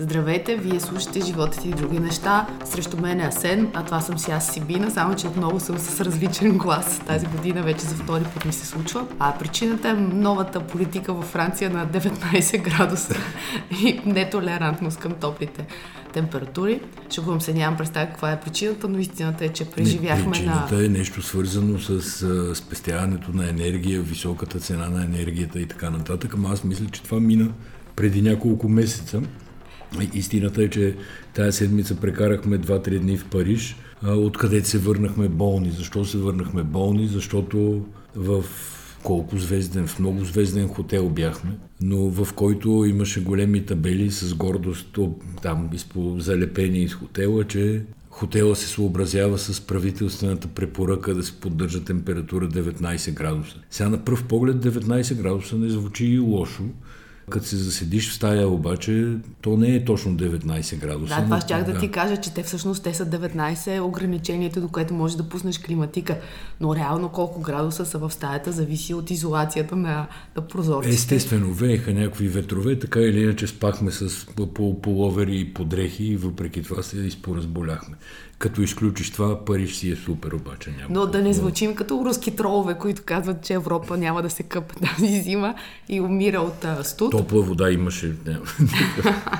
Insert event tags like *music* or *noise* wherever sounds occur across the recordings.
Здравейте, вие слушате животите и други неща. Срещу мен е Асен, а това съм си аз Сибина, само че отново съм с различен глас. Тази година вече за втори път ми се случва. А причината е новата политика във Франция на 19 градуса и нетолерантност към топлите температури. Шегувам се, нямам представа каква е причината, но истината е, че преживяхме причината на... е нещо свързано с а, спестяването на енергия, високата цена на енергията и така нататък. Ама аз мисля, че това мина преди няколко месеца. Истината е, че тая седмица прекарахме 2-3 дни в Париж, откъде се върнахме болни. Защо се върнахме болни? Защото в колко звезден, в много звезден хотел бяхме, но в който имаше големи табели с гордост там залепени из хотела, че хотела се съобразява с правителствената препоръка да се поддържа температура 19 градуса. Сега на пръв поглед 19 градуса не звучи и лошо, като се заседиш в стая обаче, то не е точно 19 градуса. Да, това щях да, да ти кажа, че те всъщност те са 19 ограничението, до което можеш да пуснеш климатика. Но реално колко градуса са в стаята, зависи от изолацията на, на прозорците. Естествено, вееха някакви ветрове, така или иначе спахме с половери и подрехи и въпреки това се изпоразболяхме. Като изключиш това, Париж си е супер, обаче няма. Но да не звучим като руски тролове, които казват, че Европа няма да се къпе *laughs* тази зима и умира от а, студ. Топла вода имаше. Няма, *laughs*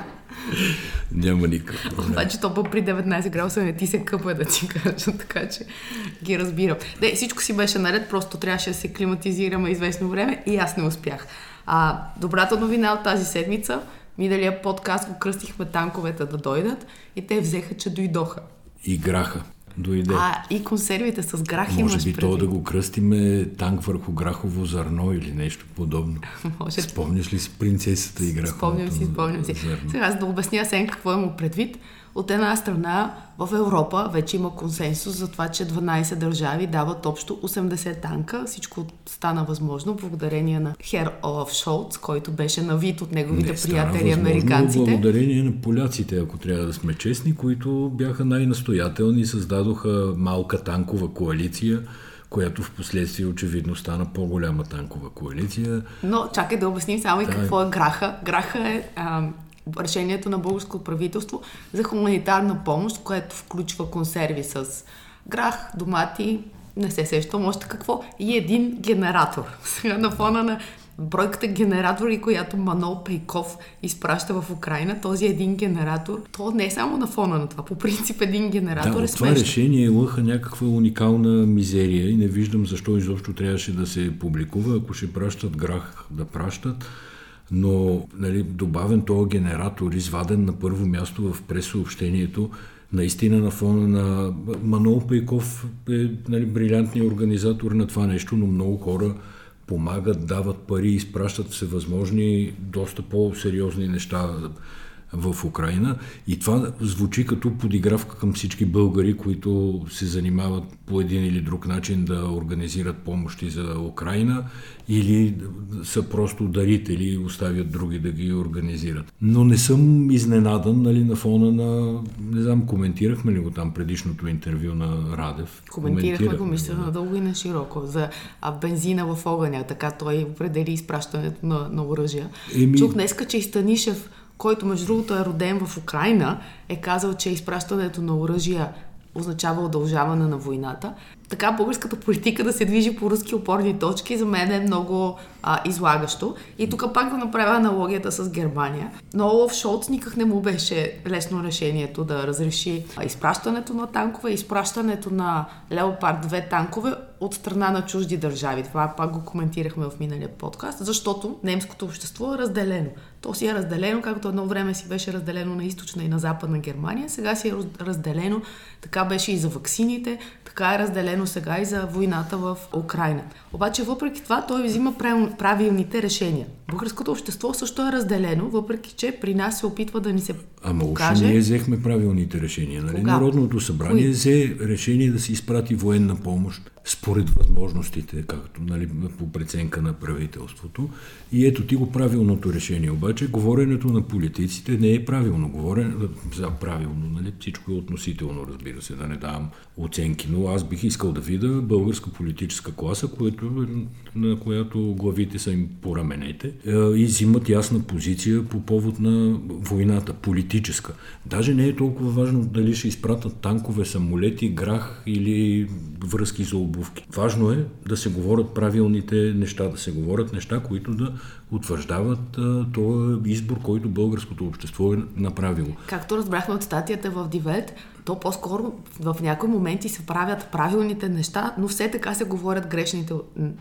няма никакъв проблем. Обаче топа при 19 градуса не ти се къпа да ти *laughs* кажа, така че ги разбирам. Не, всичко си беше наред, просто трябваше да се климатизираме известно време и аз не успях. А, добрата новина от тази седмица, миналия подкаст го кръстихме танковете да дойдат и те взеха, че дойдоха и граха дойде. А, и консервите с грах Може имаш би преди. то да го кръстиме танк върху грахово зърно или нещо подобно. *laughs* Може. Спомняш ли си принцесата и граховото Спомням си, спомням си. зърно? Сега, за да обясня Сен какво има предвид. От една страна, в Европа вече има консенсус за това, че 12 държави дават общо 80 танка. Всичко стана възможно благодарение на Хер Олаф Шолц, който беше навит от неговите Не, приятели възможно американците. Благодарение на поляците, ако трябва да сме честни, които бяха най-настоятелни и създадоха малка танкова коалиция, която в последствие очевидно стана по-голяма танкова коалиция. Но чакай да обясним само и Да. какво е граха. Граха е а, решението на българското правителство за хуманитарна помощ, което включва консерви с грах, домати, не се сещам още какво, и един генератор. *laughs* Сега на фона на бройката генератори, която Манол Пейков изпраща в Украина, този един генератор, то не е само на фона на това. По принцип един генератор Да, е от това смешно. решение лъха някаква уникална мизерия и не виждам защо изобщо трябваше да се публикува. Ако ще пращат грах, да пращат. Но нали, добавен този генератор, изваден на първо място в пресъобщението, наистина на фона на Манол Пейков е нали, брилянтният организатор на това нещо, но много хора помагат, дават пари, изпращат всевъзможни, доста по-сериозни неща в Украина. И това звучи като подигравка към всички българи, които се занимават по един или друг начин да организират помощи за Украина или са просто дарители и оставят други да ги организират. Но не съм изненадан нали, на фона на, не знам, коментирахме ли го там предишното интервю на Радев? Коментирахме го, мисля, надълго и на широко, за бензина в огъня. Така той определи изпращането на, на оръжия. Еми- Чух днеска, че и Станишев, който между другото е роден в Украина, е казал, че изпращането на оръжия означава удължаване на войната. Така българската политика да се движи по руски опорни точки за мен е много а, излагащо. И тук пак да направя аналогията с Германия. Но Олаф Шолц никак не му беше лесно решението да разреши изпращането на танкове, изпращането на Леопард 2 танкове от страна на чужди държави. Това пак го коментирахме в миналия подкаст, защото немското общество е разделено. То си е разделено, както едно време си беше разделено на източна и на западна Германия, сега си е раз- разделено, така беше и за ваксините, така е разделено сега и за войната в Украина. Обаче, въпреки това, той взима правил- правилните решения. Българското общество също е разделено, въпреки че при нас се опитва да ни се Ама покаже. ние взехме правилните решения. Нали? Кога? Народното събрание Кои? взе решение да се изпрати военна помощ. Според възможностите, както нали, по преценка на правителството. И ето ти го правилното решение. Обаче говоренето на политиците не е правилно. Говорене, за правилно, нали? всичко е относително, разбира се, да не давам оценки. Но аз бих искал да видя българска политическа класа, което, на която главите са им по раменете е, и взимат ясна позиция по повод на войната, политическа. Даже не е толкова важно дали ще изпратят танкове, самолети, грах или връзки за обувки. Важно е да се говорят правилните неща, да се говорят неща, които да утвърждават този избор, който българското общество е направило. Както разбрахме от статията в Дивет, то по-скоро в някои моменти се правят правилните неща, но все така се говорят грешните,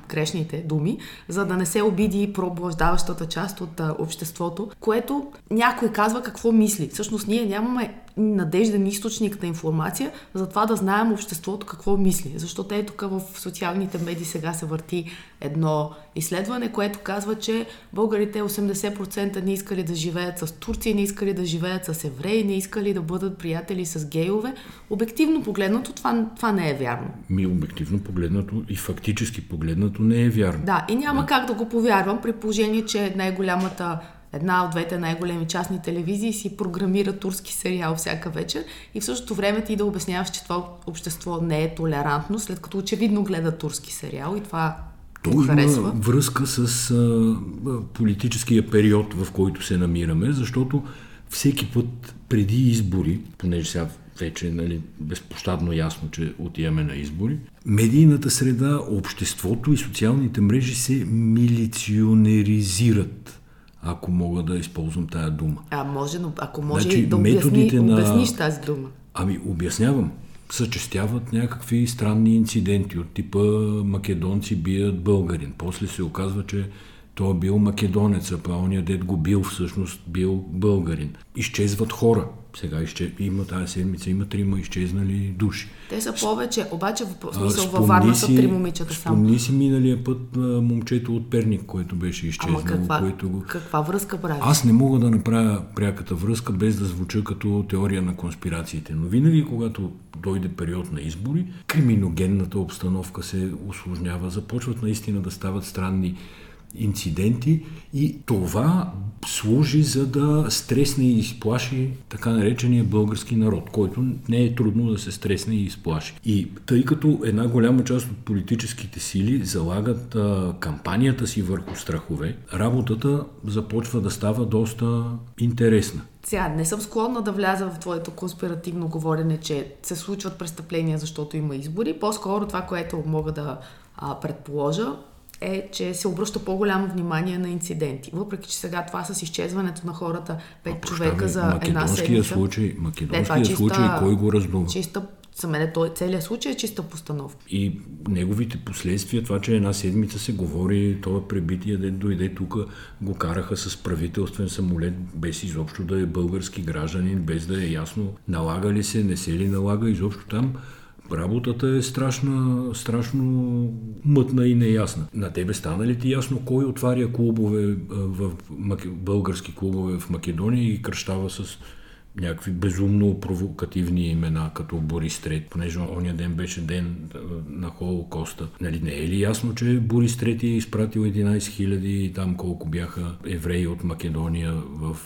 грешните думи, за да не се обиди пробуждаващата част от обществото, което някой казва какво мисли. Всъщност ние нямаме надежден източник на информация за това да знаем обществото какво мисли. Защото е тук в социалните медии сега се върти едно изследване, което казва, че българите 80% не искали да живеят с Турция, не искали да живеят с евреи, не искали да бъдат приятели с гейове. Обективно погледнато това, това не е вярно. Ми обективно погледнато и фактически погледнато не е вярно. Да, и няма да. как да го повярвам при положение, че най-голямата една от двете най-големи частни телевизии си програмира турски сериал всяка вечер и в същото време ти да обясняваш, че това общество не е толерантно, след като очевидно гледа турски сериал и това то има харесва. връзка с а, политическия период, в който се намираме, защото всеки път преди избори, понеже сега вече е нали, безпощадно ясно, че отиваме на избори, медийната среда, обществото и социалните мрежи се милиционеризират ако мога да използвам тая дума. А може, но ако може значи, да обясни, на... обясниш тази дума. Ами, обяснявам. Съчестяват някакви странни инциденти от типа македонци бият българин. После се оказва, че той е бил македонец, а ония дед го бил всъщност бил българин. Изчезват хора. Сега изчез... има тази седмица, има трима изчезнали души. Те са повече, обаче в смисъл във Варна са три момичета само. Спомни си миналия път на момчето от Перник, което беше изчезнало. Ама каква, което го... каква връзка прави? Аз не мога да направя пряката връзка без да звуча като теория на конспирациите. Но винаги, когато дойде период на избори, криминогенната обстановка се осложнява. Започват наистина да стават странни инциденти и това служи за да стресне и изплаши така наречения български народ, който не е трудно да се стресне и изплаши. И тъй като една голяма част от политическите сили залагат а, кампанията си върху страхове, работата започва да става доста интересна. Сега, не съм склонна да вляза в твоето конспиративно говорене, че се случват престъпления, защото има избори. По-скоро това, което мога да а, предположа, е, че се обръща по-голямо внимание на инциденти. Въпреки, че сега това с изчезването на хората, пет човека за една седмица. Случай, македонския чиста, случай, кой го раздува? Чиста, за мен той, целият случай е чиста постановка. И неговите последствия, това, че една седмица се говори, това пребитие, да дойде тук, го караха с правителствен самолет, без изобщо да е български гражданин, без да е ясно налага ли се, не се ли налага, изобщо там Работата е страшна, страшно мътна и неясна. На тебе стана ли ти ясно кой отваря клубове в български клубове в Македония и кръщава с някакви безумно провокативни имена, като Борис Трет, понеже ония ден беше ден на Холокоста. Нали, не е ли ясно, че Борис Трети е изпратил 11 000 и там колко бяха евреи от Македония в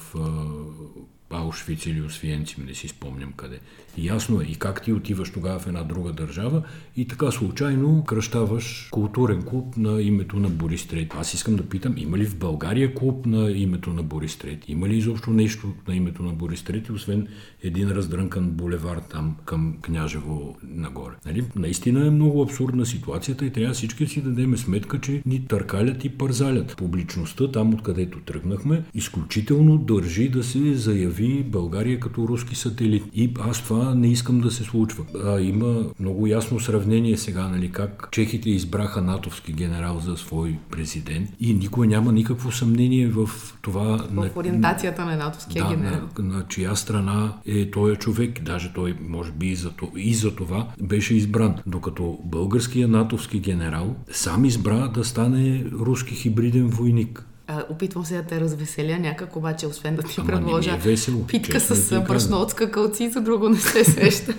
Аушвиц или Освиенци, не си спомням къде. Ясно е и как ти отиваш тогава в една друга държава и така случайно кръщаваш културен клуб на името на Борис Трет. Аз искам да питам, има ли в България клуб на името на Борис Трет? Има ли изобщо нещо на името на Борис Трет, освен един раздрънкан булевар там към Княжево нагоре? Нали? Наистина е много абсурдна ситуацията и трябва всички си дадем сметка, че ни търкалят и пързалят. Публичността, там откъдето тръгнахме, изключително държи да се заяви България като руски сателит. И аз това не искам да се случва. А, има много ясно сравнение сега, нали, как чехите избраха натовски генерал за свой президент и никой няма никакво съмнение в това... В на, ориентацията на натовския да, генерал. На, на чия страна е този човек. Даже той, може би, и за, и за това беше избран. Докато българският натовски генерал сам избра да стане руски хибриден войник. А, опитвам се да те развеселя някак, обаче освен да ти Ама предложа е весело, питка с брашно от скакалци, за друго не се среща.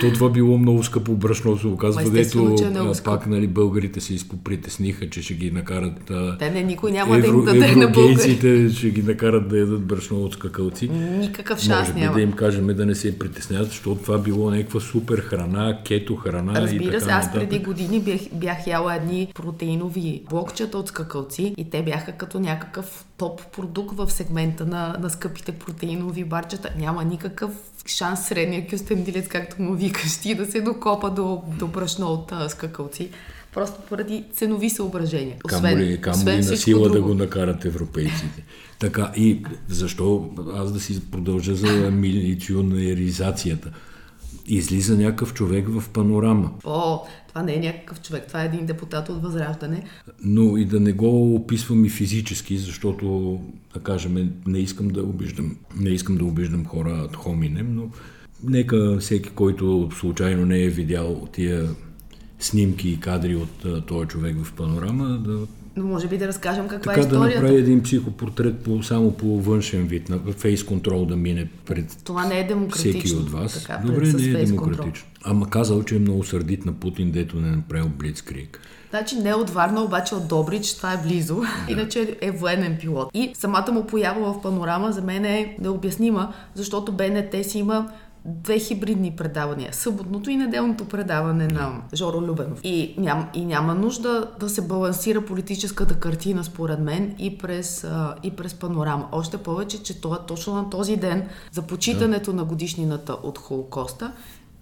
То това било много скъпо брашно, се оказва, дето е пак нали, българите се изпопритесниха, че ще ги накарат а, Те не, никой няма да им евро, даде на българи. еврогейците ще ги накарат да ядат брашно от скакалци. Никакъв шанс Може би няма. да им кажем да не се притесняват, защото това било някаква супер храна, кето храна и Разбира така се, аз нататък. преди години бях, бях яла едни протеинови блокчета от скакалци и те бяха като някакъв топ продукт в сегмента на, на скъпите протеинови барчета. Няма никакъв шанс средния кюстендилец, както му викаш ти, да се докопа до, до брашно от а, скакалци. Просто поради ценови съображения. Камо ли, камо ли на сила да друго. го накарат европейците. Така, и защо аз да си продължа за милиционеризацията? Излиза някакъв човек в панорама, О, това не е някакъв човек, това е един депутат от Възраждане. но и да не го описвам и физически, защото, да кажем, не искам да обиждам, не искам да обиждам хора от хоминем, но нека всеки, който случайно не е видял тия снимки и кадри от този човек в панорама, да Но може би да разкажем каква така е да историята. направи един психопортрет по, само по външен вид, на фейс контрол да мине пред Това не е демократично. всеки от вас. Така, Добре, пред- не е демократично. Ама казал, че е много сърдит на Путин, дето не е направил Блицкрик. Значи не от Варна, обаче от Добрич, това е близо. *laughs* Иначе е военен пилот. И самата му поява в панорама за мен е необяснима, защото БНТ си има две хибридни предавания. Съботното и неделното предаване на Жоро Любенов. И, ням, и няма нужда да се балансира политическата картина, според мен, и през, а, и през панорама. Още повече, че това точно на този ден за почитането на годишнината от Холокоста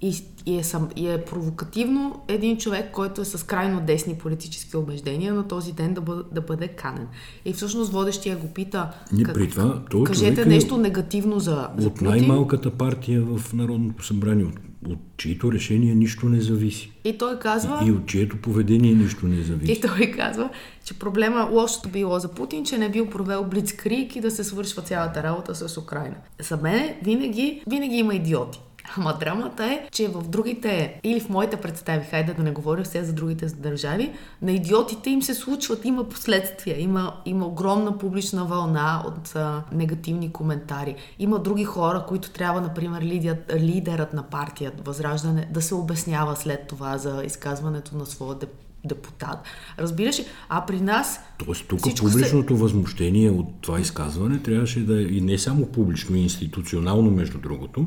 и, и, е и е провокативно един човек, който е с крайно десни политически убеждения, на този ден да бъде, да бъде канен. И всъщност водещия го пита, Не, при това, този кажете човек е нещо негативно за, за От най-малката партия в Народното събрание, от, от чието решение нищо не зависи. И той казва, И от чието поведение нищо не зависи. и той казва, че проблема лошото било за Путин, че не е бил провел блицкрик и да се свършва цялата работа с Украина. За мен винаги, винаги има идиоти. Ама драмата е, че в другите, или в моите представи, хайде да не говоря все за другите държави, на идиотите им се случват, има последствия, има, има огромна публична вълна от а, негативни коментари. Има други хора, които трябва, например, лидерът, лидерът на партия Възраждане да се обяснява след това за изказването на своя деп депутат. Разбираш ли? А при нас Тоест тук всичко се- публичното възмущение от това изказване трябваше да е и не само публично, и институционално, между другото,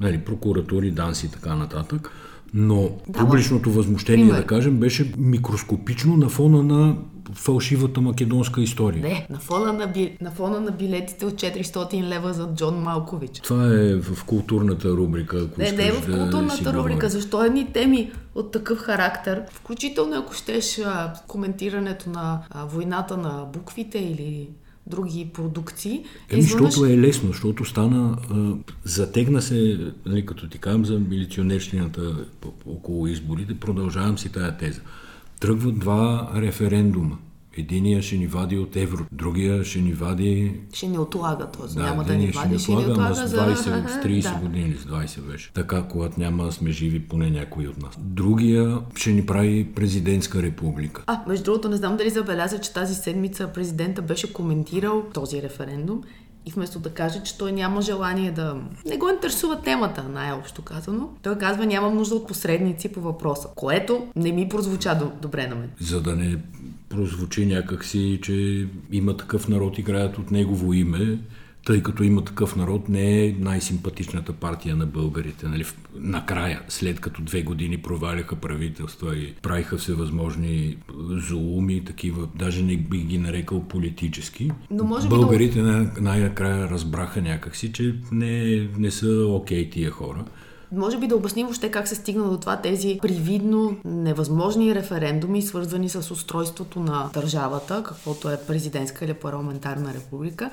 нали, прокуратури, данси и така нататък, но Да, публичното възмущение, пример. да кажем, беше микроскопично на фона на фалшивата македонска история. Не, на фона на, би, на фона на билетите от 400 лева за Джон Малкович. Това е в културната рубрика, ако Не, не е в да културната рубрика. говорим. Защо едни теми от такъв характер, включително ако щеш коментирането на войната на буквите или други продукции, Еми, защото е лесно, защото стана, а, затегна се, нали, като ти казвам за милиционерщината около изборите, продължавам си тая теза. Тръгват два референдума. Единия ще ни вади от евро, другия ще ни вади... ще ни отлага този. Да, Няма да ни единия ще вади, ни ще ни отлага, отлага с за... 20, с 30 да. години или с 20 беше. Така, когато няма да сме живи, поне някои от нас. Другия ще ни прави президентска република. А, между другото, не знам дали забеляза, че тази седмица президента беше коментирал този референдум и вместо да каже, че той няма желание да... Не го интересува темата, най-общо казано. Той казва, нямам нужда от посредници по въпроса, което не ми прозвуча до- добре на мен. за да не прозвучи някакси, че има такъв народ, играят от негово име, тъй като има такъв народ, не е най-симпатичната партия на българите. Нали? Накрая, след като две години проваляха правителства и правиха всевъзможни зулуми, такива, даже не би ги нарекал политически. Но може Българите най- най-накрая разбраха някакси, че не, не са окей тия хора. Може би да обясним въобще как се стигна до това тези привидно невъзможни референдуми, свързани с устройството на държавата, каквото е президентска или парламентарна република,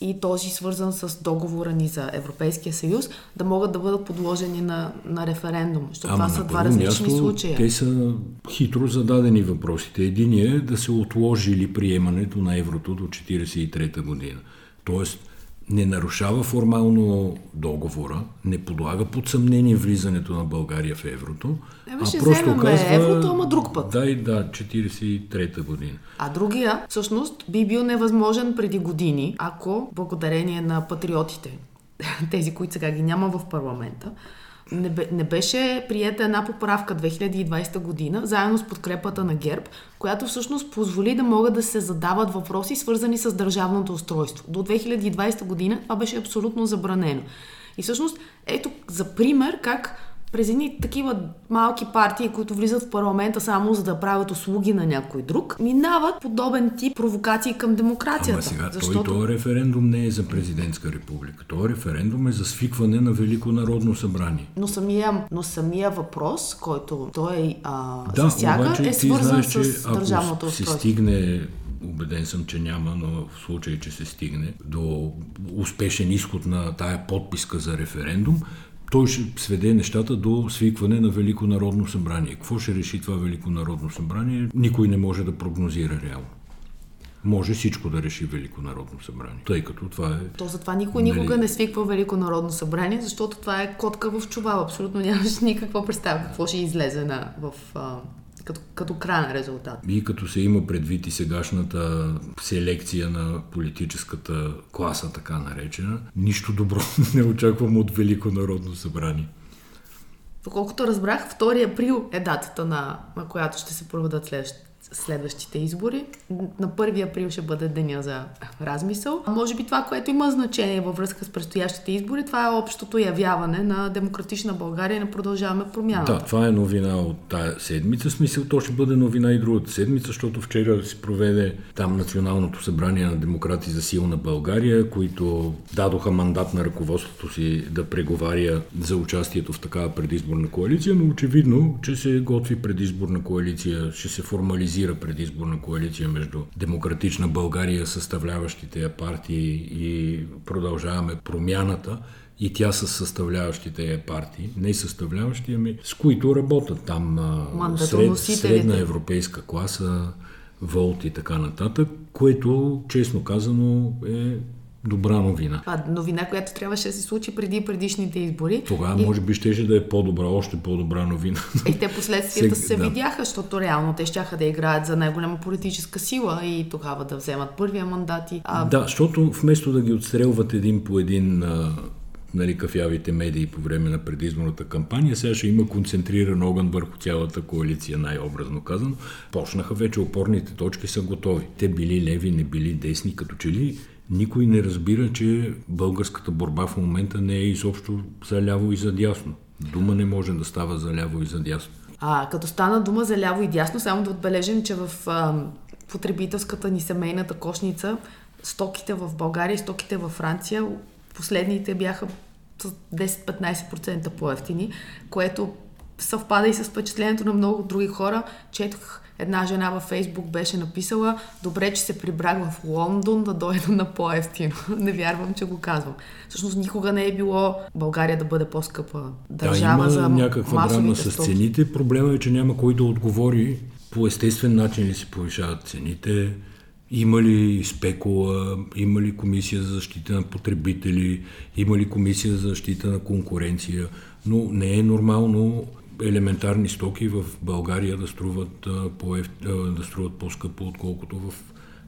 и този свързан с договора ни за Европейския съюз, да могат да бъдат подложени на, на референдум. Защото това са два различни място, случая. Те са хитро зададени въпросите. Единият е да се отложи ли приемането на еврото до 1943 година. Тоест, не нарушава формално договора, не подлага под съмнение влизането на България в еврото, Еми, ще вземем еврото, ама друг път. Да, и да, 43 година. А другия, всъщност, би бил невъзможен преди години, ако благодарение на патриотите, *laughs* тези, които сега ги няма в парламента, не, не беше приета една поправка 2020 година, заедно с подкрепата на ГЕРБ, която всъщност позволи да могат да се задават въпроси, свързани с държавното устройство. До 2020 година това беше абсолютно забранено. И всъщност, ето за пример как през едни такива малки партии, които влизат в парламента само за да правят услуги на някой друг, минават подобен тип провокации към демокрацията. Ама сега, защото... той, този референдум не е за президентска република. Този референдум е за свикване на Велико народно събрание. Но самия, но самия въпрос, който той а, да, засяга, обаче, е свързан знаеш, с държавното ако се устройство. стигне убеден съм, че няма, но в случай, че се стигне до успешен изход на тая подписка за референдум, той ще сведе нещата до свикване на Велико народно събрание. Какво ще реши това Велико народно събрание? Никой не може да прогнозира реално. Може всичко да реши Велико народно събрание, тъй като това е... То затова никой Нали? никога не свиква Велико народно събрание, защото това е котка в чувал. Абсолютно нямаш никаква представа какво ще излезе на, в, а, като, като крайен резултат. И като се има предвид и сегашната селекция на политическата класа, така наречена, нищо добро *laughs* не очаквам от Велико народно събрание. Доколкото разбрах, 2 април е датата, на, на която ще се проведат следващите следващите избори. На 1 април ще бъде деня за размисъл. Може би това, което има значение във връзка с предстоящите избори, това е общото явяване на демократична България и на продължаваме промяната. Да, това е новина от тая седмица. Смисъл, то ще бъде новина и другата седмица, защото вчера се проведе там Националното събрание на демократи за силна България, които дадоха мандат на ръководството си да преговаря за участието в такава предизборна коалиция, но очевидно, че се готви предизборна коалиция, ще се формализира предизборна коалиция между Демократична България, съставляващите я партии и продължаваме промяната и тя с съставляващите я партии, не съставляващи, ами с които работят там сред, средна европейска класа, Волт и така нататък, което, честно казано, е добра новина. Това новина, която трябваше да се случи преди предишните избори. Тогава, И- може би, щеше да е по-добра, още по-добра новина. И те последствията Сега- се да. видяха, защото реално те щяха да играят за най-голяма политическа сила и тогава да вземат първия мандат. И, а, Да, защото вместо да ги отстрелват един по един а, нали, кафявите медии по време на предизборната кампания, сега ще има концентриран огън върху цялата коалиция, най-образно казано. Почнаха вече опорните точки са готови. Те били леви, не били десни, като че ли никой не разбира, че българската борба в момента не е изобщо за ляво и за дясно. Дума не може да става за ляво и за дясно. А, като стана дума за ляво и дясно, само да отбележим, че в а, потребителската ни семейната кошница стоките в България и стоките във Франция, последните бяха с 10-15% по-ефтини, което съвпада и с впечатлението на много други хора. Четох една жена във Фейсбук беше написала добре, че се прибрах в Лондон да дойда на по-ефтино. *laughs* Не вярвам, че го казвам. Всъщност никога не е било България да бъде по-скъпа държава да, има за някаква драма с стоки. цените. Проблема е, че няма кой да отговори по естествен начин ли се повишават цените, има ли спекула, има ли комисия за защита на потребители, има ли комисия за защита на конкуренция, но не е нормално елементарни стоки в България да струват, по да струват по-скъпо, отколкото в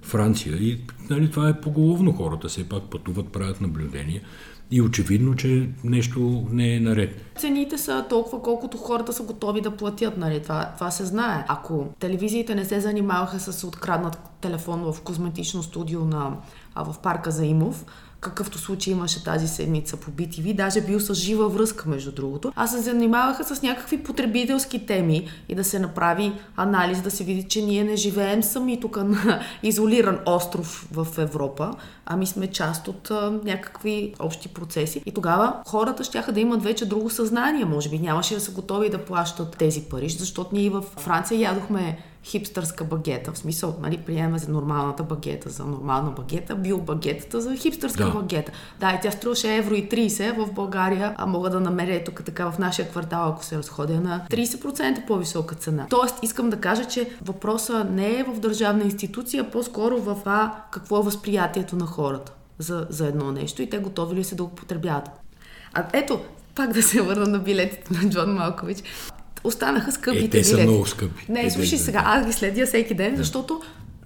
Франция. И нали, това е поголовно хората, все пак пътуват, правят наблюдения. И очевидно, че нещо не е наред. Цените са толкова, колкото хората са готови да платят, нали? Това, това се знае. Ако телевизиите не се занимаваха с откраднат телефон в козметично студио на, а, в парка Заимов, какъвто случай имаше тази седмица по BTV, даже бил с жива връзка, между другото, а се занимаваха с някакви потребителски теми и да се направи анализ, да се види, че ние не живеем сами тук на *laughs* изолиран остров в Европа, ами сме част от а, някакви общи процеси. И тогава хората ще да имат вече друго съзнание. Може би нямаше да са готови да плащат тези пари, защото ние в Франция ядохме хипстърска багета. В смисъл, нали, приемаме за нормалната багета, за нормална багета, бил багетата за хипстърска Да. багета. Да, и тя струваше евро и 30 в България, а мога да намеря тук така в нашия квартал, ако се разходя на 30% по-висока цена. Тоест, искам да кажа, че въпросът не е в държавна институция, а по-скоро в това какво е възприятието на хората за, за едно нещо и те готови ли са да го потребяват. А ето, пак да се върна на билетите на Джон Малкович. Останаха скъпите Е, те са билети. много скъпи. Не, Е, слушай да, сега, аз ги следя всеки ден, защото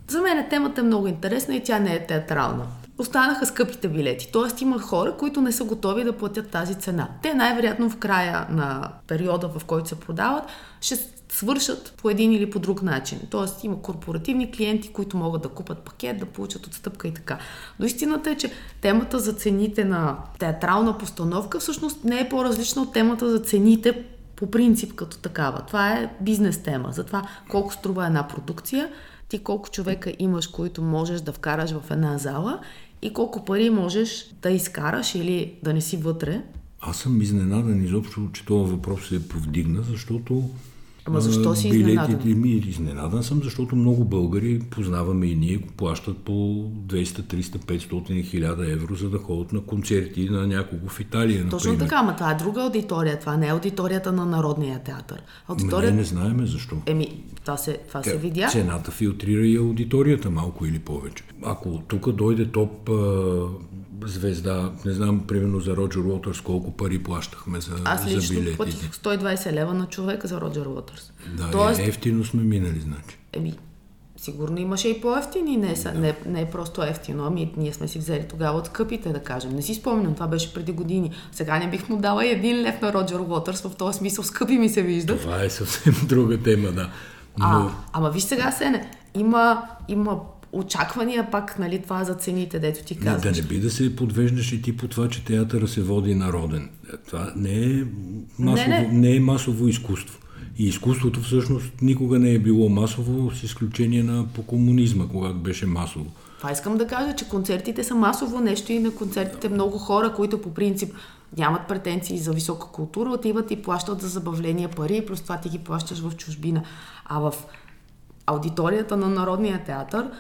за мен темата е много интересна и тя не е театрална. останаха скъпите билети. Тоест има хора, които не са готови да платят тази цена. Те най-вероятно в края на периода, в който се продават, ще свършат по един или по друг начин. Тоест има корпоративни клиенти, които могат да купат пакет, да получат отстъпка и така. Но истината е, че темата за цените на театрална постановка всъщност не е по-различна от темата за цените по принцип като такава. Това е бизнес тема. За това колко струва една продукция, ти колко човека имаш, които можеш да вкараш в една зала и колко пари можеш да изкараш или да не си вътре. Аз съм изненадан изобщо, че този въпрос се повдигна, защото Ама защо си изненадан? Ми, изненадан съм, защото много българи, познаваме и ние, плащат по 200, 300, 500 1000 евро, за да ходят на концерти на някого в Италия. Точно например. така, ама това е друга аудитория. Това не е аудиторията на Народния театър. Аудитория... Не, не знаеме защо. Еми, това се, това се видя. Цената филтрира и аудиторията малко или повече. Ако тук дойде топ звезда, не знам, примерно за Роджер Уотърс, колко пари плащахме за, Аз лично за билетите. платих 120 лева на човека за Роджер Уотърс. Да, Тоест... е, ефтино сме минали, значи. Еми, сигурно имаше и по-ефтини, не, са, да. не, не е просто ефтино, ами ние сме си взели тогава от скъпите, да кажем. Не си спомням, това беше преди години. Сега не бих му дала и един лев на Роджер Уотърс, в този смисъл скъпи ми се вижда. Това е съвсем *laughs* друга тема, да. Но... А, ама виж сега, Сене, има, има очаквания пак, нали, това за цените, дето ти казваш. Не, да не би да се подвеждаш и ти по това, че театъра се води народен. Това не е масово, не, не. Не е масово изкуство. И изкуството всъщност никога не е било масово, с изключение на по комунизма, когато беше масово. Това искам да кажа, че концертите са масово нещо и на концертите много хора, които по принцип нямат претенции за висока култура, отиват и плащат за забавление пари, плюс това ти ги плащаш в чужбина. А в аудиторията на Народния театър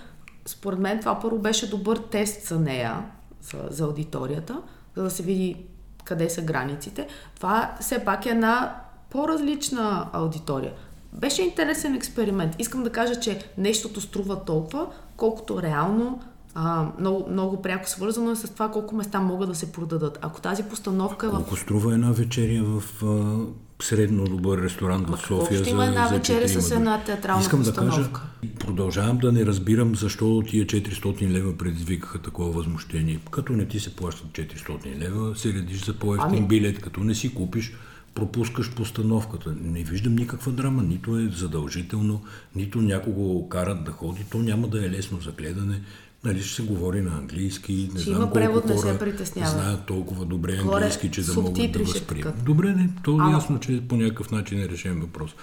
според мен това първо беше добър тест за нея, за, за аудиторията, за да се види къде са границите. Това все пак е една по-различна аудитория. Беше интересен експеримент. Искам да кажа, че нещото струва толкова, колкото реално а, много, много пряко свързано е с това колко места могат да се продадат. Ако тази постановка... Колко в... струва една вечеря в а, средно добър ресторант в София ще има една вечеря с една театрална Искам постановка. да кажа, продължавам да не разбирам защо тия 400 лева предизвикаха такова възмущение. Като не ти се плащат 400 лева, се редиш за по-ефтин ами... билет, като не си купиш, пропускаш постановката. Не виждам никаква драма, нито е задължително, нито някого карат да ходи, то няма да е лесно за гледане. Нали ще се говори на английски, не ще знам има превод, колко не се притеснява. знаят толкова добре английски, че да могат да възприемат. Добре, не, то е ясно, че по някакъв начин е решен въпрос.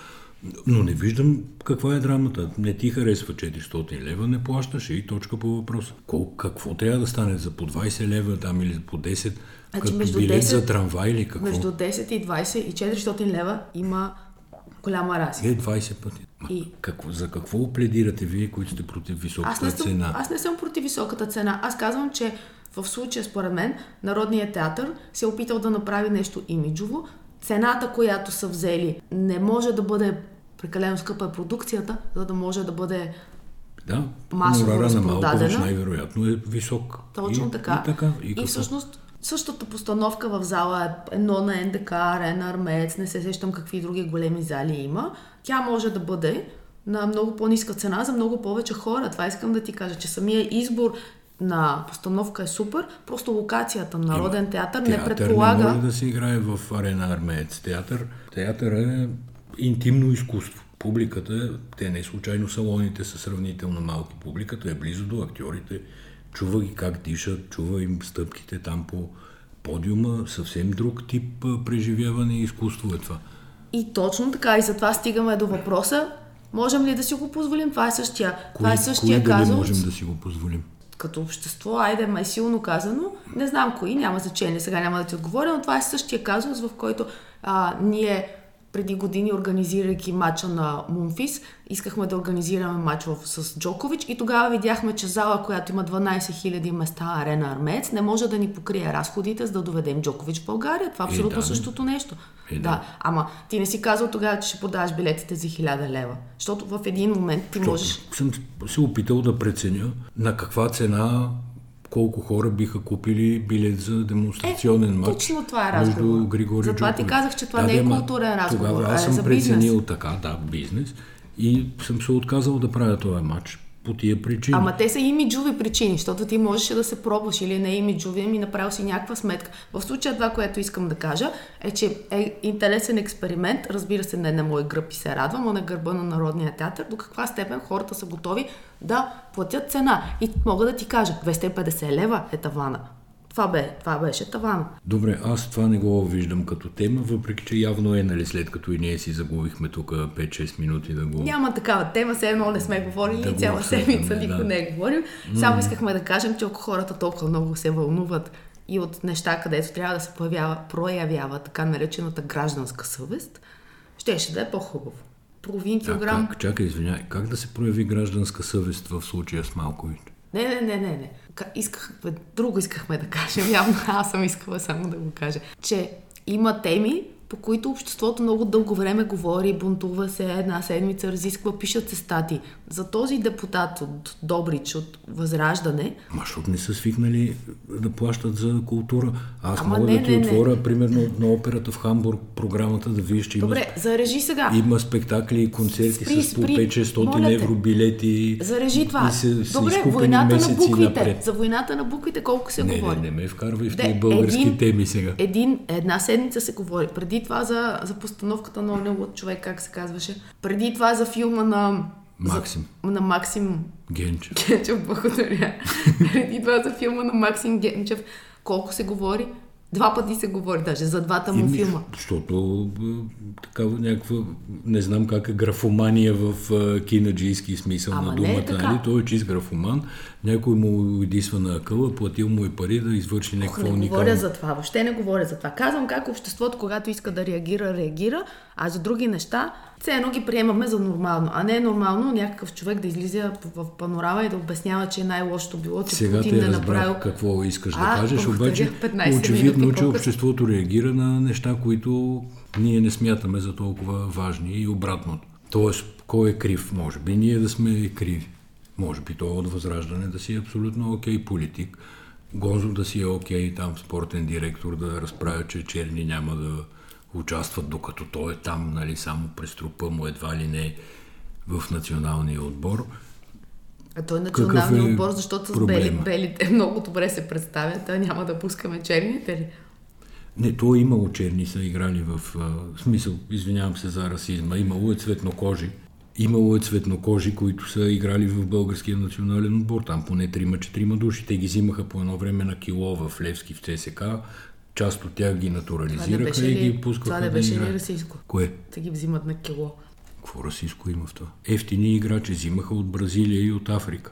Но не виждам каква е драмата. Не ти харесва 400 лева, не плащаш и точка по въпрос. Кол, какво трябва да стане за по 20 лева там или по 10? Значи, като между билет 10, за трамвай или какво? Между 10 и 20 и 400 лева има голяма разлика. Е, 20 пъти. И... Какво, за какво пледирате вие, които сте против високата аз не съм, цена? Аз не съм против високата цена. Аз казвам, че в случая, според мен, Народният театър се е опитал да направи нещо имиджово. Цената, която са взели, не може да бъде прекалено скъпа е продукцията, за да може да бъде да, масово на Малкович най-вероятно е висок. Точно и, така. И, така, и, и всъщност същата постановка в зала е едно на НДК, Арена, Армец, не се сещам какви други големи зали има. Тя може да бъде на много по-ниска цена за много повече хора. Това искам да ти кажа, че самия избор на постановка е супер, просто локацията на Народен театър, театър не предполага... не може да се играе в арена Армеец. Театър, театър е интимно изкуство. Публиката, те не случайно салоните са сравнително малки. Публиката е близо до актьорите, чува ги как дишат, чува им стъпките там по подиума, съвсем друг тип преживяване и изкуство е това. И точно така, и затова стигаме до въпроса, можем ли да си го позволим? Това е същия, кои, това е същия кои казус. можем да си го позволим? Като общество, айде, ма е силно казано, не знам кои, няма значение, сега няма да ти отговоря, но това е същия казус, в който а, ние преди години, организирайки матча на Мумфис, искахме да организираме матч с Джокович и тогава видяхме, че зала, която има 12 000 места, арена Армец, не може да ни покрие разходите, за да доведем Джокович в България. Това е абсолютно е, да, същото нещо. Е, да. да. Ама ти не си казал тогава, че ще продаваш билетите за 1000 лева. Защото в един момент ти Защото можеш... Съм се опитал да преценя на каква цена колко хора биха купили билет за демонстрационен е, матч. Точно това е разговор. Между Григорий Затова ти казах, че това да, не е културен разговор, Тогава аз съм преценил така, да, бизнес. И съм се отказал да правя този матч по тия причини. Ама те са имиджови причини, защото ти можеш да се пробваш или не имиджови, ами направил си някаква сметка. В случая това, което искам да кажа, е, че е интересен експеримент, разбира се, не на мой гръб и се радвам, а на гърба на Народния театър, до каква степен хората са готови да платят цена. И мога да ти кажа, 250 лева е тавана. Това, бе, това беше таван. Добре, аз това не го виждам като тема, въпреки че явно е, нали, след като и ние си загубихме тук 5-6 минути да го... Няма такава тема, все едно не сме говорили да цяла седмица, никой да. не е говорил. Само искахме да кажем, че ако хората толкова много се вълнуват и от неща, където трябва да се появява, проявява така наречената гражданска съвест, щеше да е по-хубаво. Половин килограм. как? Чакай, извиняй. Как да се прояви гражданска съвест в случая с Малкович? Не, не, не, не, не. Искахме, друго искахме да кажем, явно аз съм искала само да го кажа, че има теми, по които обществото много дълго време говори, бунтува се, една седмица разисква, пишат се стати. За този депутат от Добрич, от Възраждане... Ма, защото не са свикнали да плащат за култура. Аз Ама мога не, да ти не, отворя, не. примерно, на операта в Хамбург, програмата да видиш, че Добре, има... зарежи сега. Има спектакли и концерти спри, с по 5-600 евро билети. Зарежи това. И се, Добре, войната на буквите. Напред. За войната на буквите колко се не, говори? Не, не ме вкарвай в тези български един, теми сега. Един, една седмица се говори. Преди това за, за постановката на оня от човек, как се казваше. Преди това за филма на... Максим. За, на Максим... Генчев. Генчев, благодаря. Преди това за филма на Максим Генчев. Колко се говори? Два пъти се говори даже за двата му и, филма. Защото такава някаква, не знам как е графомания в кинаджийски смисъл Ама на думата. Не е нали? Той е чист графоман. Някой му идисва на акъла, платил му и пари да извърши някакво уникално. Не говоря за това, въобще не говоря за това. Казвам как обществото, когато иска да реагира, реагира, а за други неща, все едно ги приемаме за нормално. А не е нормално някакъв човек да излиза в панорама и да обяснява, че е най-лошото било, че Сега Путин те не направил... какво искаш а, да кажеш, обаче очевидно, че обществото реагира на неща, които ние не смятаме за толкова важни и обратното. Тоест, кой е крив? Може би ние да сме криви. Може би той от възраждане да си е абсолютно окей политик. Гонзов да си е окей там спортен директор да разправя, че черни няма да участват, докато той е там, нали, само през трупа му едва ли не в националния отбор. А той е националния е отбор, защото с бели, белите много добре се представят, а няма да пускаме черните ли? Не, то е имало черни, са играли в, в смисъл, извинявам се за расизма, имало е цветнокожи. Имало е цветнокожи, които са играли в българския национален отбор. Там поне 3-4 души. Те ги взимаха по едно време на кило в Левски в ЦСК. Част от тях ги натурализираха и ги пускаха. Това не беше ли расистско? Кое? Те ги взимат на кило. Какво расистско има в това? Ефтини играчи взимаха от Бразилия и от Африка.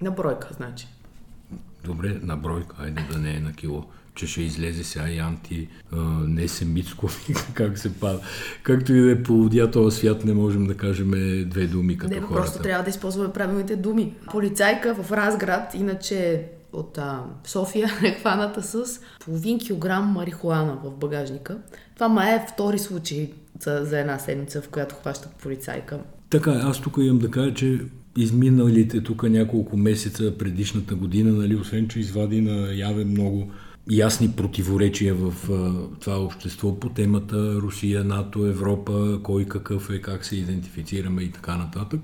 На бройка, значи. Добре, на бройка, айде да не е на кило че ще излезе сега и анти а, несемитско, *laughs* как се пада. Както и да е поводя този свят, не можем да кажем две думи като не, хората. просто трябва да използваме правилните думи. Полицайка в Разград, иначе от а, София е *laughs* хваната с половин килограм марихуана в багажника. Това май е втори случай за, за една седмица, в която хващат полицайка. Така, аз тук имам да кажа, че изминалите тук няколко месеца предишната година, нали, освен че извади на яве много ясни противоречия в това общество по темата Русия, НАТО, Европа, кой какъв е, как се идентифицираме и така нататък,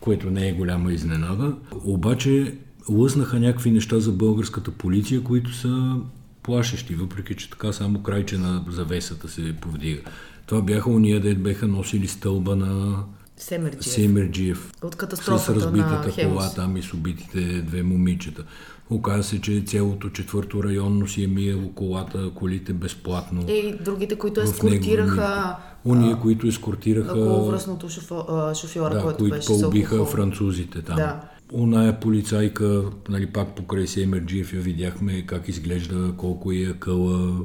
което не е голяма изненада. Обаче лъснаха някакви неща за българската полиция, които са плашещи, въпреки че така само крайче на завесата се повдига. Това бяха уния, да беха носили стълба на Семерджиев. Семерджиев. От катастрофата с разбитата на кола там и с убитите две момичета. Оказа се, че цялото четвърто районно си е миело колата, колите безплатно. И другите, които ескортираха... Уния, които ескортираха... Околовръстното шофьора, шофьора да, който които беше поубиха французите там. Да. Оная полицайка, нали, пак покрай Семерджиев я видяхме как изглежда, колко е къла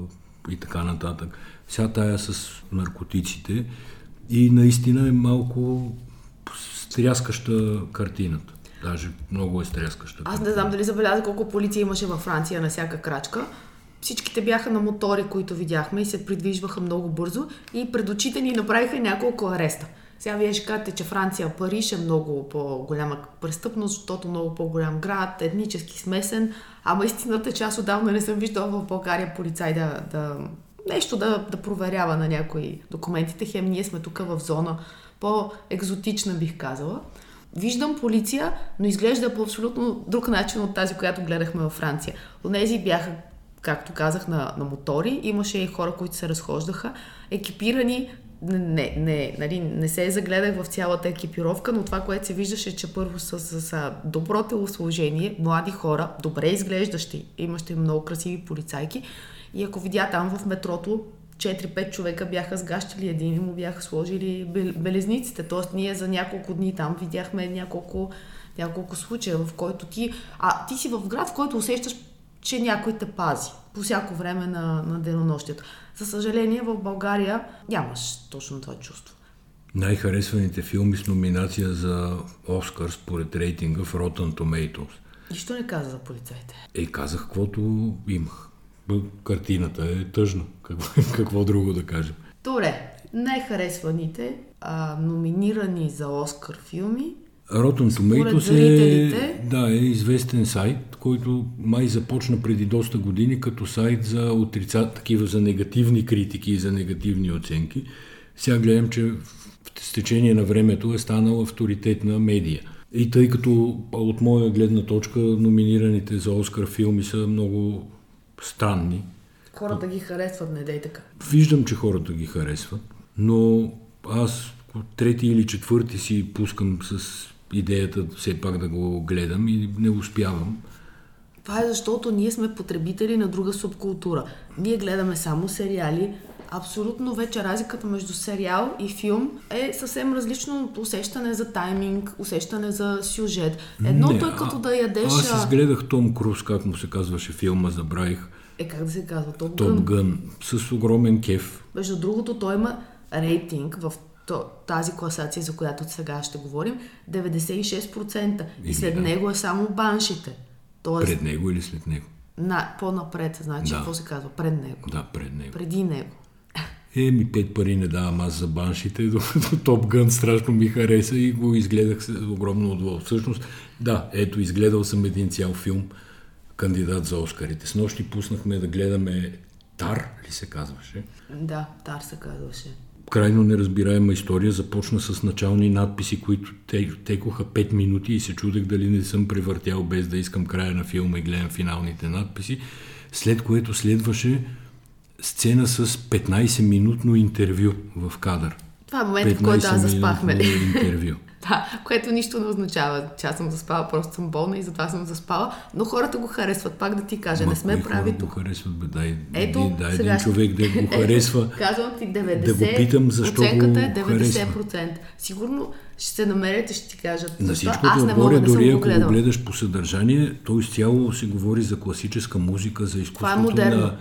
и така нататък. Сега тая с наркотиците и наистина е малко стряскаща картината. Даже много е стряскаща. Аз не знам дали забеляза колко полиция имаше във Франция на всяка крачка. Всичките бяха на мотори, които видяхме и се придвижваха много бързо и пред очите ни направиха няколко ареста. Сега вие ще кажете, че Франция, Париж е много по-голяма престъпност, защото много по-голям град, етнически смесен, ама истината е, че аз отдавна не съм виждала в България полицай да, да нещо да, да проверява на някои документите. Хем, ние сме тук в зона по-екзотична, бих казала. Виждам полиция, но изглежда по абсолютно друг начин от тази, която гледахме във Франция. Онези бяха, както казах, на, на мотори. Имаше и хора, които се разхождаха, екипирани. Не, не, нали, не се загледах в цялата екипировка, но това, което се виждаше, че първо с, с, с добро телосложение, млади хора, добре изглеждащи, имаше много красиви полицайки. И ако видя там в метрото 4-5 човека бяха сгащили един и му бяха сложили белезниците. Тоест ние за няколко дни там видяхме няколко, няколко случая, в който ти... А ти си в град, в който усещаш, че някой те пази по всяко време на, на денонощието. За съжаление, в България нямаш точно това чувство. Най-харесваните филми с номинация за Оскар според рейтинга в Rotten Tomatoes. И що не каза за полицайите? Е, казах каквото имах картината е тъжна. Какво, *laughs* какво друго да кажем? Добре, най-харесваните а, номинирани за Оскар филми Rotten Tomatoes е, да, е известен сайт, който май започна преди доста години като сайт за отрица, такива за негативни критики и за негативни оценки. Сега гледам, че в течение на времето е станал авторитетна медия. И тъй като от моя гледна точка номинираните за Оскар филми са много странни. Хората ги харесват, не дей така. Виждам, че хората ги харесват, но аз трети или четвърти си пускам с идеята все пак да го гледам и не успявам. Това е защото ние сме потребители на друга субкултура. Ние гледаме само сериали. Абсолютно вече разликата между сериал и филм е съвсем различно усещане за тайминг, усещане за сюжет. Едното не, е като да ядеш... Аз изгледах Том Круз, как му се казваше филма, забравих. Е, как да се казва? Топ Гън. Гън. С огромен кеф. Между другото, той има рейтинг в тази класация, за която сега ще говорим, 96%. И след да. него е само баншите. Тоест, пред него или след него? На, по-напред, значи, да. какво се казва? Пред него. Да, пред него. Преди него. Еми, пет пари не давам аз за баншите, докато Топ Гън страшно ми хареса и го изгледах с огромно удоволствие. Всъщност, да, ето, изгледал съм един цял филм, кандидат за Оскарите. С нощи пуснахме да гледаме Тар, ли се казваше? Да, Тар се казваше. Крайно неразбираема история. Започна с начални надписи, които текоха 5 минути и се чудех дали не съм превъртял без да искам края на филма и гледам финалните надписи. След което следваше сцена с 15-минутно интервю в кадър. Това е момент, в който аз заспах, нали? интервю. *laughs* Да, което нищо не означава, че аз съм заспала, просто съм болна и затова съм заспала, но хората го харесват. Пак да ти кажа, Ма, не сме прави тук. го харесват, бе, дай, Ето, дай сега един човек да го *laughs* харесва. Казвам ти 90, да го питам защо оценката е 90%. Харесва. Сигурно ще се намерят и ще ти кажат. На всичкото аз не отгоре, дори ако го гледаш по съдържание, то изцяло се говори за класическа музика, за изкуството е на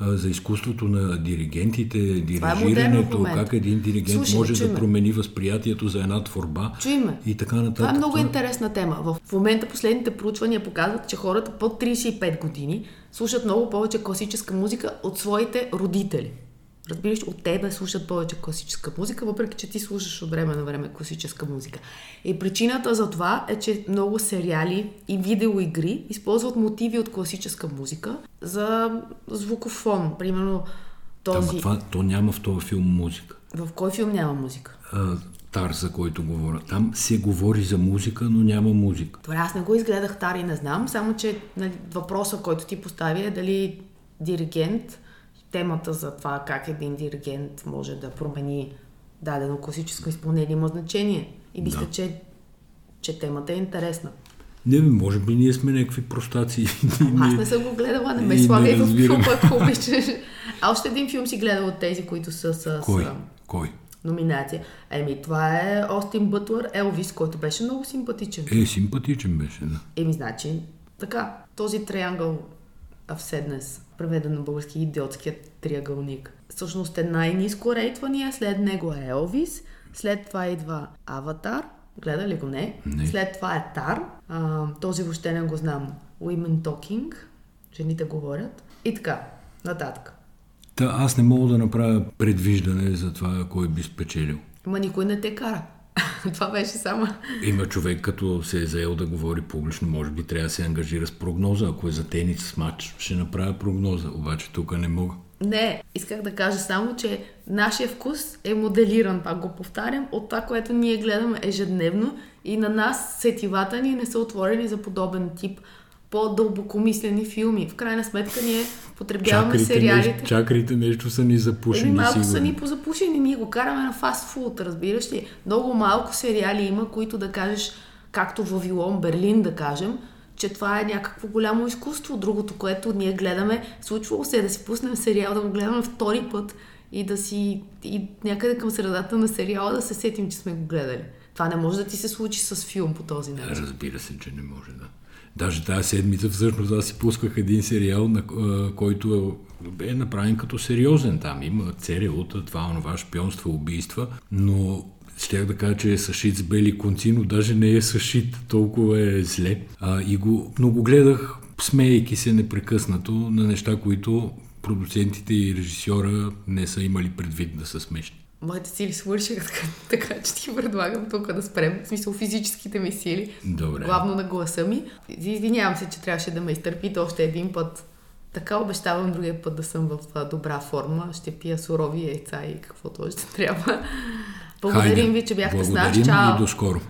за изкуството на диригентите, е дирижирането, е как един диригент Слушай, може чуйме. да промени възприятието за една творба чуйме. и така нататък. Това е много интересна тема. В момента последните проучвания показват, че хората под 35 години слушат много повече класическа музика от своите родители. Разбираш, от тебе слушат повече класическа музика, въпреки че ти слушаш от време на време класическа музика. И причината за това е, че много сериали и видеоигри използват мотиви от класическа музика за звукофон. Примерно този... Там, това, то няма в този филм музика. В кой филм няма музика? А, Тар, за който говоря. Там се говори за музика, но няма музика. Това аз не го изгледах Тар и не знам, само че нали, въпросът, който ти постави е дали диригент темата за това как един диригент може да промени дадено класическо изпълнение има значение. И мисля, да. че, че темата е интересна. Не, може би ние сме някакви простаци. *laughs* Аз не съм го гледала, не ме слагай в филма, ако *laughs* обичаш. А още един филм си гледал от тези, които са с... Кой? Кой? Номинация. Еми, това е Остин Бътлър, Елвис, който беше много симпатичен. Е, симпатичен беше, да. Еми, значи, така, този триангъл в Седнес преведен на български идиотският триъгълник. Всъщност е най-низко рейтвания, след него е Елвис, след това идва Аватар, гледа ли го не? не. След това е Тар, а, този въобще не го знам, Women Talking, жените говорят и така, нататък. Та, аз не мога да направя предвиждане за това кой би спечелил. Ма никой не те кара. *laughs* Това беше само. Има човек, като се е заел да говори публично, може би трябва да се ангажира с прогноза. Ако е за тенис с матч, ще направя прогноза. Обаче тук не мога. Не, исках да кажа само, че нашия вкус е моделиран, пак го повтарям, от това, което ние гледаме ежедневно и на нас сетивата ни не са отворени за подобен тип по-дълбокомислени филми. В крайна сметка ние потребяваме Чакрите, сериалите. нещо, чакрите нещо са ни запушени, Еми, малко са сигурно. ни позапушени, ние го караме на фастфуд, разбираш ли? Много малко сериали има, които да кажеш, както Вавилон, Берлин, да кажем, че това е някакво голямо изкуство. Другото, което ние гледаме, случвало се е да си пуснем сериал, да го гледаме втори път и да си и някъде към средата на сериала да се сетим, че сме го гледали. Това не може да ти се случи с филм по този начин. Разбира се, че не може да. Даже тази седмица всъщност аз си пусках един сериал, на, който е, е направен като сериозен. Там има ЦРУ-та, това, онова, шпионства, убийства, но щях да кажа, че е съшит с бели конци, но даже не е съшит, толкова е зле. А, и го, но го гледах, смейки се непрекъснато на неща, които продуцентите и режисьора не са имали предвид да са смешни. Моите сили свършиха, *laughs* така, така че ти предлагам тук да спрем. В смисъл физическите ми сили. Добре. Главно на гласа ми. Извинявам се, че трябваше да ме изтърпите още един път. Така обещавам другия път да съм в добра форма. Ще пия сурови яйца и каквото още *laughs* трябва. Благодарим Хайде, ви, че бяхте с нас. Чао! и до скоро.